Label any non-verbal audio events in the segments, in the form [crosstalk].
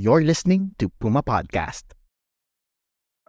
You're listening to Puma Podcast.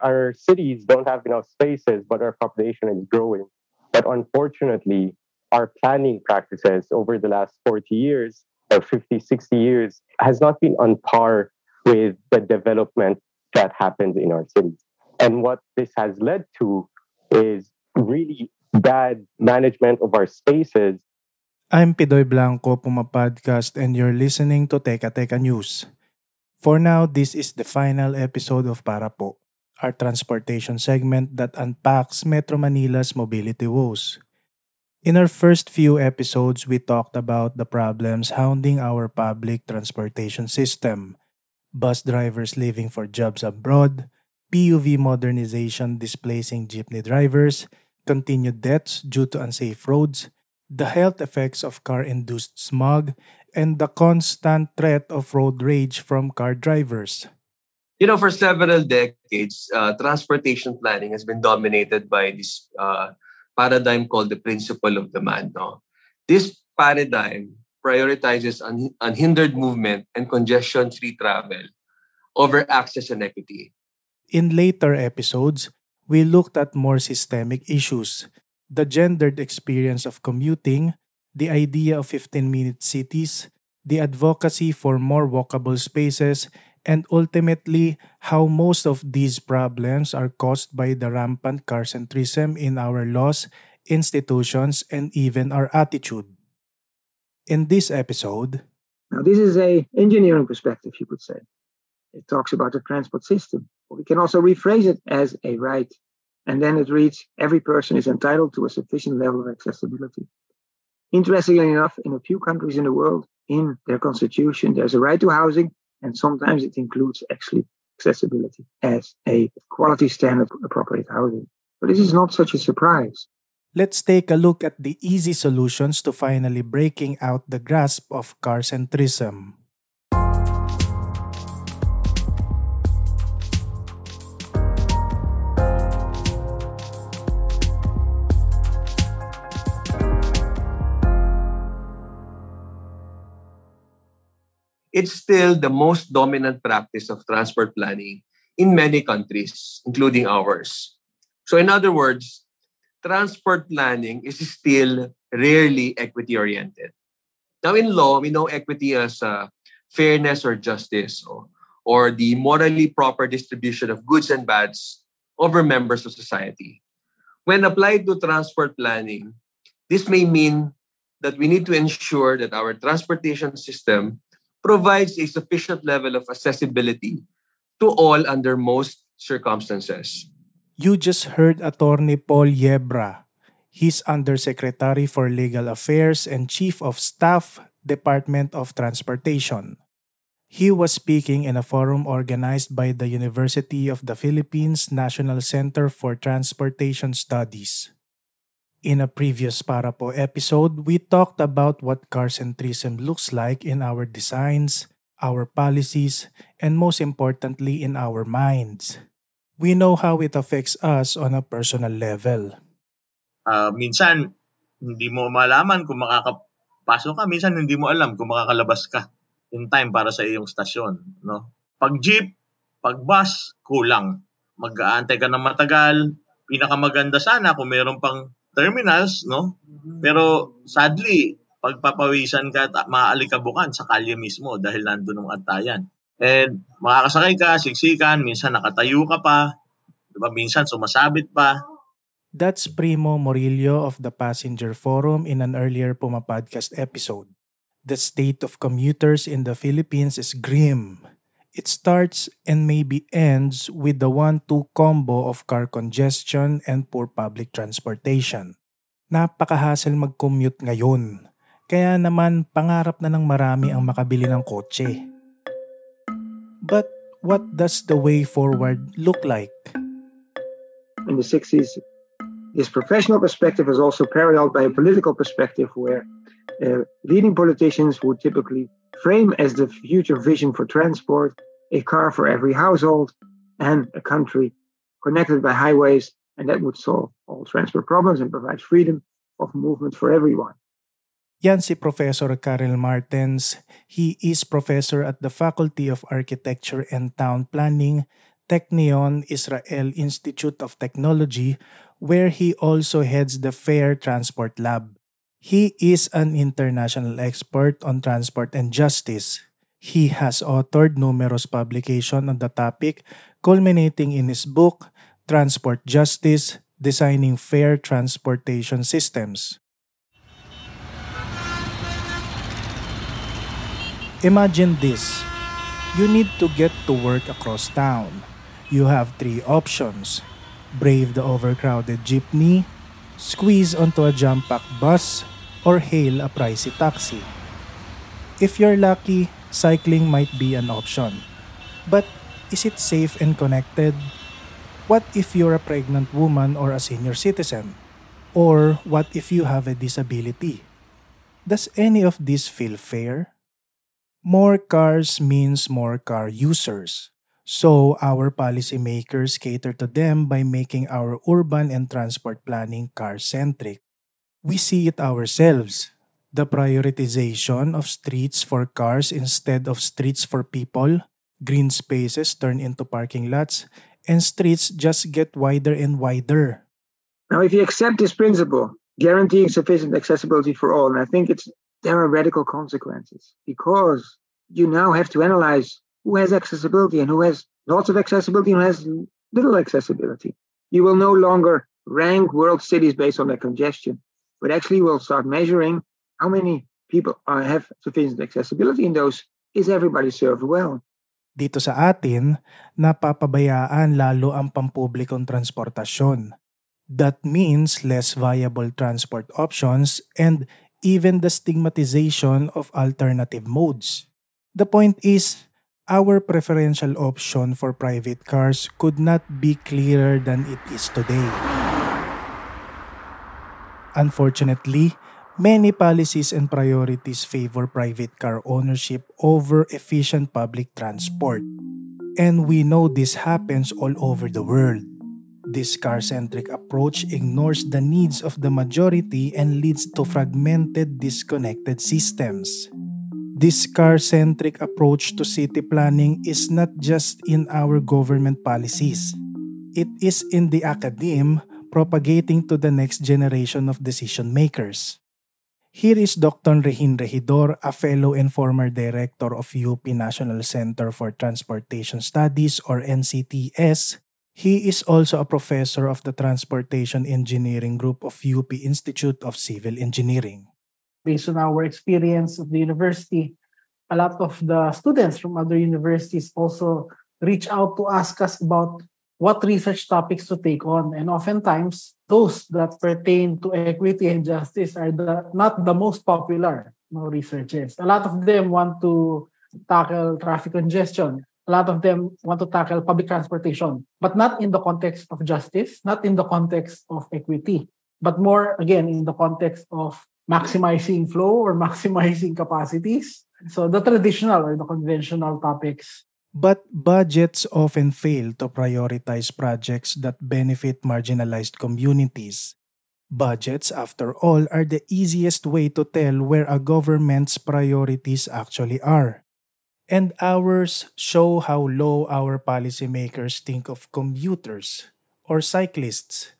Our cities don't have enough spaces, but our population is growing. But unfortunately, our planning practices over the last 40 years or 50, 60 years has not been on par with the development that happens in our cities. And what this has led to is really bad management of our spaces. I'm Pidoy Blanco, Puma Podcast, and you're listening to Teka Teka News. For now, this is the final episode of Para Po, our transportation segment that unpacks Metro Manila's mobility woes. In our first few episodes, we talked about the problems hounding our public transportation system bus drivers leaving for jobs abroad, PUV modernization displacing jeepney drivers, continued deaths due to unsafe roads, the health effects of car induced smog, and the constant threat of road rage from car drivers. You know, for several decades, uh, transportation planning has been dominated by this uh, paradigm called the principle of demand. No? This paradigm prioritizes un- unhindered movement and congestion free travel over access and equity. In later episodes, we looked at more systemic issues the gendered experience of commuting, the idea of 15 minute cities, the advocacy for more walkable spaces, and ultimately how most of these problems are caused by the rampant carcentrism in our laws, institutions, and even our attitude. In this episode, now this is a engineering perspective, you could say. It talks about the transport system. We can also rephrase it as a right and then it reads every person is entitled to a sufficient level of accessibility. Interestingly enough, in a few countries in the world, in their constitution, there's a right to housing, and sometimes it includes actually accessibility as a quality standard of appropriate housing. But this is not such a surprise. Let's take a look at the easy solutions to finally breaking out the grasp of carcentrism. It's still the most dominant practice of transport planning in many countries, including ours. So, in other words, transport planning is still rarely equity oriented. Now, in law, we know equity as uh, fairness or justice or, or the morally proper distribution of goods and bads over members of society. When applied to transport planning, this may mean that we need to ensure that our transportation system provides a sufficient level of accessibility to all under most circumstances. You just heard Attorney Paul Yebra. He's Undersecretary for Legal Affairs and Chief of Staff, Department of Transportation. He was speaking in a forum organized by the University of the Philippines National Center for Transportation Studies. In a previous Parapo episode, we talked about what carcentrism looks like in our designs, our policies, and most importantly, in our minds. We know how it affects us on a personal level. Uh, minsan, hindi mo malaman kung makakapasok ka. Minsan, hindi mo alam kung makakalabas ka in time para sa iyong stasyon. No? Pag jeep, pag bus, kulang. Mag-aantay ka ng matagal. Pinakamaganda sana kung meron pang terminals, no? Pero sadly, pagpapawisan ka at maaalikabukan sa kalye mismo dahil nandun ang antayan. And makakasakay ka, siksikan, minsan nakatayo ka pa, diba? minsan sumasabit pa. That's Primo Morillo of the Passenger Forum in an earlier Puma podcast episode. The state of commuters in the Philippines is grim. It starts and maybe ends with the one two combo of car congestion and poor public transportation. Napaka-hassle mag-commute ngayon. Kaya naman pangarap na ng marami ang makabili ng kotse. But what does the way forward look like? In the 60s, this professional perspective was also paralleled by a political perspective where uh, leading politicians would typically frame as the future vision for transport a car for every household and a country connected by highways, and that would solve all transport problems and provide freedom of movement for everyone. Yan si Professor Karel Martens. He is professor at the Faculty of Architecture and Town Planning, Technion Israel Institute of Technology, where he also heads the Fair Transport Lab. He is an international expert on transport and justice. He has authored numerous publications on the topic, culminating in his book, Transport Justice Designing Fair Transportation Systems. Imagine this. You need to get to work across town. You have three options. Brave the overcrowded jeepney, squeeze onto a jam-packed bus, or hail a pricey taxi. If you're lucky, cycling might be an option. But is it safe and connected? What if you're a pregnant woman or a senior citizen? Or what if you have a disability? Does any of this feel fair? More cars means more car users. So our policymakers cater to them by making our urban and transport planning car-centric. We see it ourselves. The prioritization of streets for cars instead of streets for people, green spaces turn into parking lots, and streets just get wider and wider. Now, if you accept this principle, guaranteeing sufficient accessibility for all, and I think it's there are radical consequences because you now have to analyze who has accessibility and who has lots of accessibility and who has little accessibility. You will no longer rank world cities based on their congestion, but actually will start measuring how many people are, have sufficient accessibility in those. Is everybody served well? Dito sa atin, napapabayaan lalo ang pampublikong transportasyon. That means less viable transport options and even the stigmatization of alternative modes. The point is, our preferential option for private cars could not be clearer than it is today. Unfortunately, many policies and priorities favor private car ownership over efficient public transport. And we know this happens all over the world. This car-centric approach ignores the needs of the majority and leads to fragmented, disconnected systems. This car-centric approach to city planning is not just in our government policies. It is in the academe propagating to the next generation of decision makers. Here is Dr. Regin Regidor, a fellow and former director of UP National Center for Transportation Studies or NCTS. He is also a professor of the Transportation Engineering Group of UP Institute of Civil Engineering. based on our experience at the university, a lot of the students from other universities also reach out to ask us about what research topics to take on. And oftentimes, those that pertain to equity and justice are the not the most popular no, researches. A lot of them want to tackle traffic congestion. A lot of them want to tackle public transportation, but not in the context of justice, not in the context of equity, but more, again, in the context of maximizing [laughs] flow or maximizing capacities. So the traditional or the conventional topics. But budgets often fail to prioritize projects that benefit marginalized communities. Budgets, after all, are the easiest way to tell where a government's priorities actually are. And ours show how low our policymakers think of commuters, or cyclists,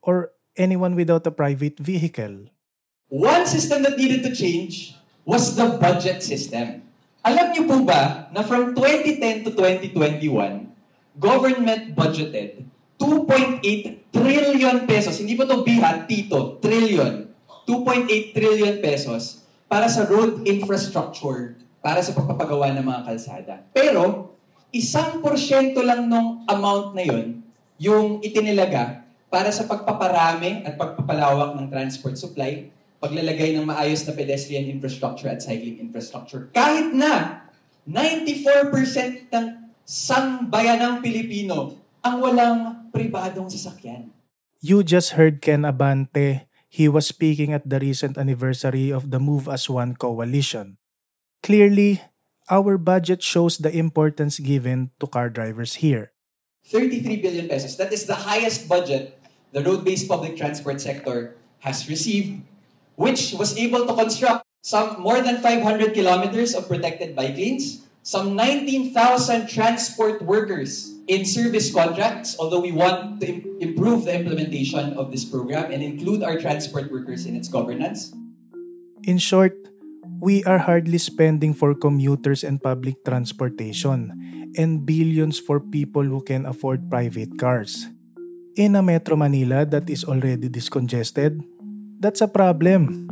or anyone without a private vehicle. One system that needed to change was the budget system. Alam niyo po ba na from 2010 to 2021, government budgeted 2.8 trillion pesos. Hindi po to bihat, tito, trillion. 2.8 trillion pesos para sa road infrastructure, para sa pagpapagawa ng mga kalsada. Pero, isang porsyento lang nung amount na yon yung itinilaga para sa pagpaparami at pagpapalawak ng transport supply, paglalagay ng maayos na pedestrian infrastructure at cycling infrastructure. Kahit na 94% ng sangbayanang Pilipino ang walang pribadong sasakyan. You just heard Ken Abante. He was speaking at the recent anniversary of the Move as One coalition. Clearly, our budget shows the importance given to car drivers here. 33 billion pesos. That is the highest budget the road-based public transport sector has received, which was able to construct some more than 500 kilometers of protected bike lanes, some 19,000 transport workers in service contracts, although we want to im- improve the implementation of this program and include our transport workers in its governance. In short, we are hardly spending for commuters and public transportation and billions for people who can afford private cars. In a Metro Manila that is already discongested, that's a problem.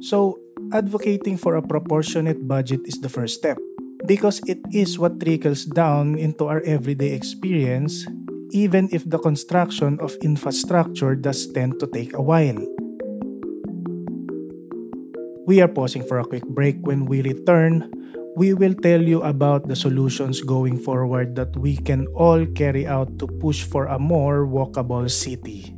So, advocating for a proportionate budget is the first step because it is what trickles down into our everyday experience even if the construction of infrastructure does tend to take a while. We are pausing for a quick break. When we return, we will tell you about the solutions going forward that we can all carry out to push for a more walkable city.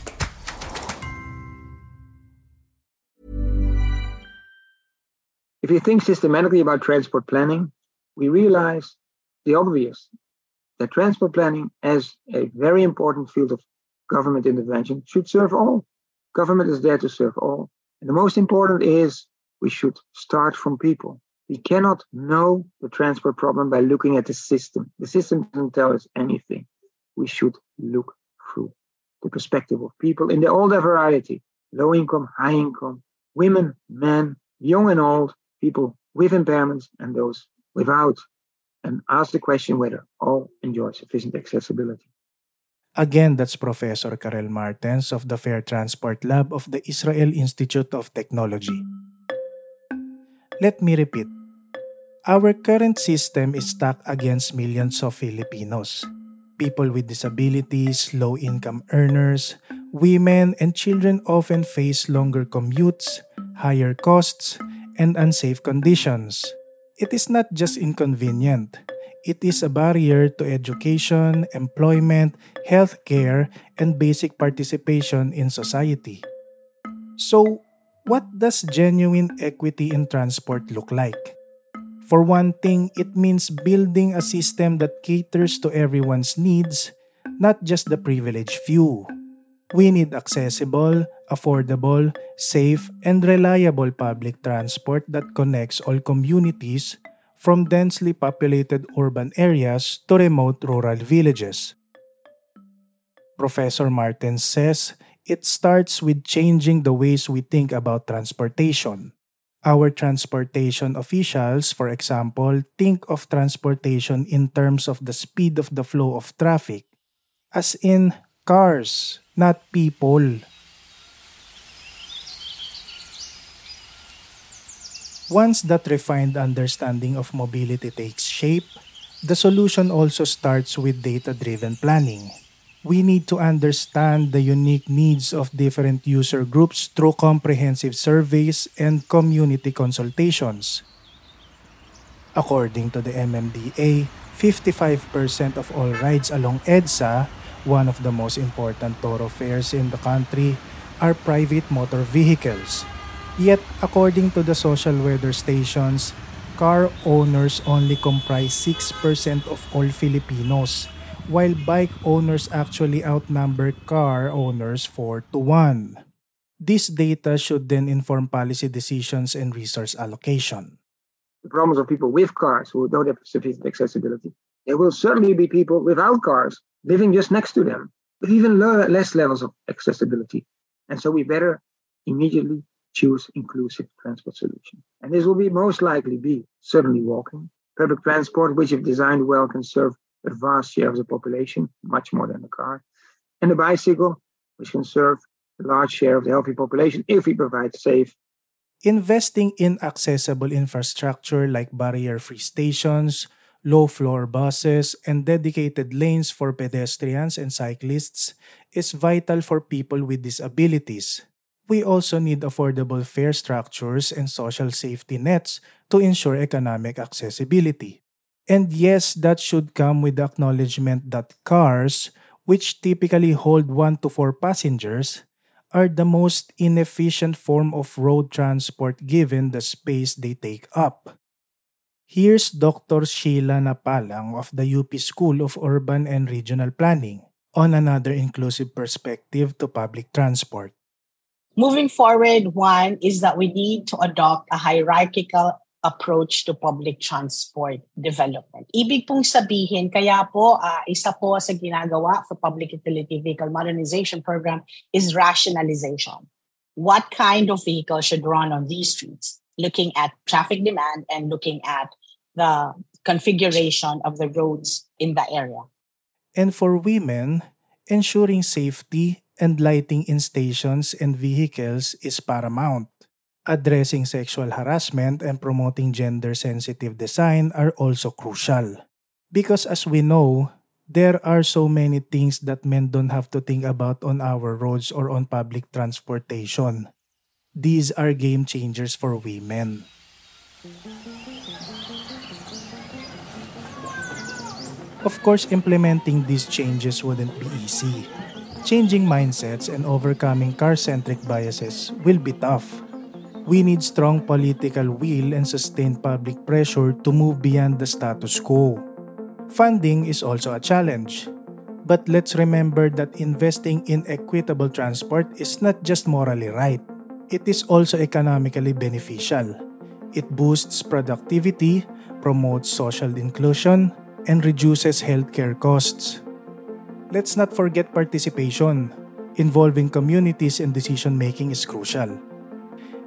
If you think systematically about transport planning, we realize the obvious that transport planning, as a very important field of government intervention, should serve all. Government is there to serve all. And the most important is we should start from people. We cannot know the transport problem by looking at the system. The system doesn't tell us anything. We should look through the perspective of people in the all their variety low income, high income, women, men, young and old, people with impairments, and those without, and ask the question whether all enjoy sufficient accessibility. Again, that's Professor Karel Martens of the Fair Transport Lab of the Israel Institute of Technology. Let me repeat. Our current system is stacked against millions of Filipinos. People with disabilities, low income earners, women, and children often face longer commutes, higher costs, and unsafe conditions. It is not just inconvenient, it is a barrier to education, employment, healthcare, and basic participation in society. So, what does genuine equity in transport look like? For one thing, it means building a system that caters to everyone's needs, not just the privileged few. We need accessible, affordable, safe, and reliable public transport that connects all communities from densely populated urban areas to remote rural villages. Professor Martens says it starts with changing the ways we think about transportation. Our transportation officials, for example, think of transportation in terms of the speed of the flow of traffic, as in cars, not people. Once that refined understanding of mobility takes shape, the solution also starts with data driven planning. We need to understand the unique needs of different user groups through comprehensive surveys and community consultations. According to the MMDA, 55% of all rides along EDSA, one of the most important thoroughfares in the country, are private motor vehicles. Yet, according to the social weather stations, car owners only comprise 6% of all Filipinos, while bike owners actually outnumber car owners 4 to 1. This data should then inform policy decisions and resource allocation the problems of people with cars who don't have sufficient accessibility. There will certainly be people without cars living just next to them with even lower, less levels of accessibility. And so we better immediately choose inclusive transport solutions. And this will be most likely be certainly walking, public transport, which if designed well can serve a vast share of the population, much more than a car, and a bicycle, which can serve a large share of the healthy population if we provide safe investing in accessible infrastructure like barrier free stations, low floor buses, and dedicated lanes for pedestrians and cyclists is vital for people with disabilities. We also need affordable fare structures and social safety nets to ensure economic accessibility. And yes, that should come with the acknowledgement that cars, which typically hold 1 to 4 passengers, are the most inefficient form of road transport given the space they take up. Here's Dr. Sheila Napalang of the UP School of Urban and Regional Planning on another inclusive perspective to public transport. Moving forward, one is that we need to adopt a hierarchical approach to public transport development. Ibig pong sabihin, kaya po uh, isa po sa ginagawa for Public Utility Vehicle Modernization Program is rationalization. What kind of vehicle should run on these streets? Looking at traffic demand and looking at the configuration of the roads in the area. And for women, ensuring safety and lighting in stations and vehicles is paramount. addressing sexual harassment and promoting gender sensitive design are also crucial. Because as we know, there are so many things that men don't have to think about on our roads or on public transportation. These are game changers for women. Of course, implementing these changes wouldn't be easy. Changing mindsets and overcoming car centric biases will be tough we need strong political will and sustained public pressure to move beyond the status quo. Funding is also a challenge. But let's remember that investing in equitable transport is not just morally right, it is also economically beneficial. It boosts productivity, promotes social inclusion, and reduces healthcare costs. Let's not forget participation. Involving communities in decision making is crucial.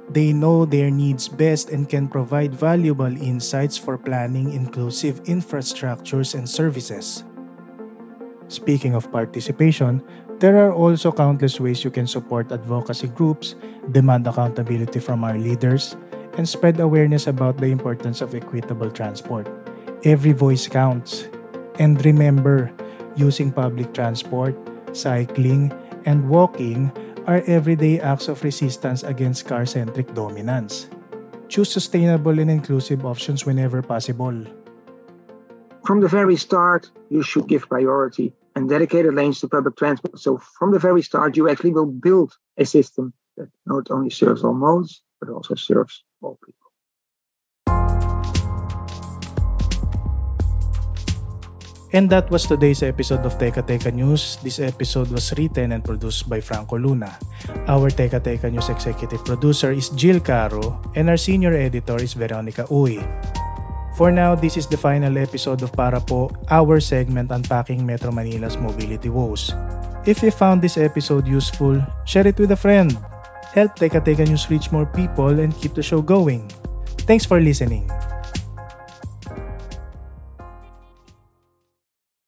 They know their needs best and can provide valuable insights for planning inclusive infrastructures and services. Speaking of participation, there are also countless ways you can support advocacy groups, demand accountability from our leaders, and spread awareness about the importance of equitable transport. Every voice counts. And remember, using public transport, cycling, and walking are everyday acts of resistance against car centric dominance. Choose sustainable and inclusive options whenever possible. From the very start, you should give priority and dedicated lanes to public transport. So, from the very start, you actually will build a system that not only serves all modes, but also serves And that was today's episode of Teka Teka News. This episode was written and produced by Franco Luna. Our Teka Teka News executive producer is Jill Caro, and our senior editor is Veronica Uy. For now, this is the final episode of Para Po, our segment unpacking Metro Manila's mobility woes. If you found this episode useful, share it with a friend. Help Teka Teka News reach more people and keep the show going. Thanks for listening.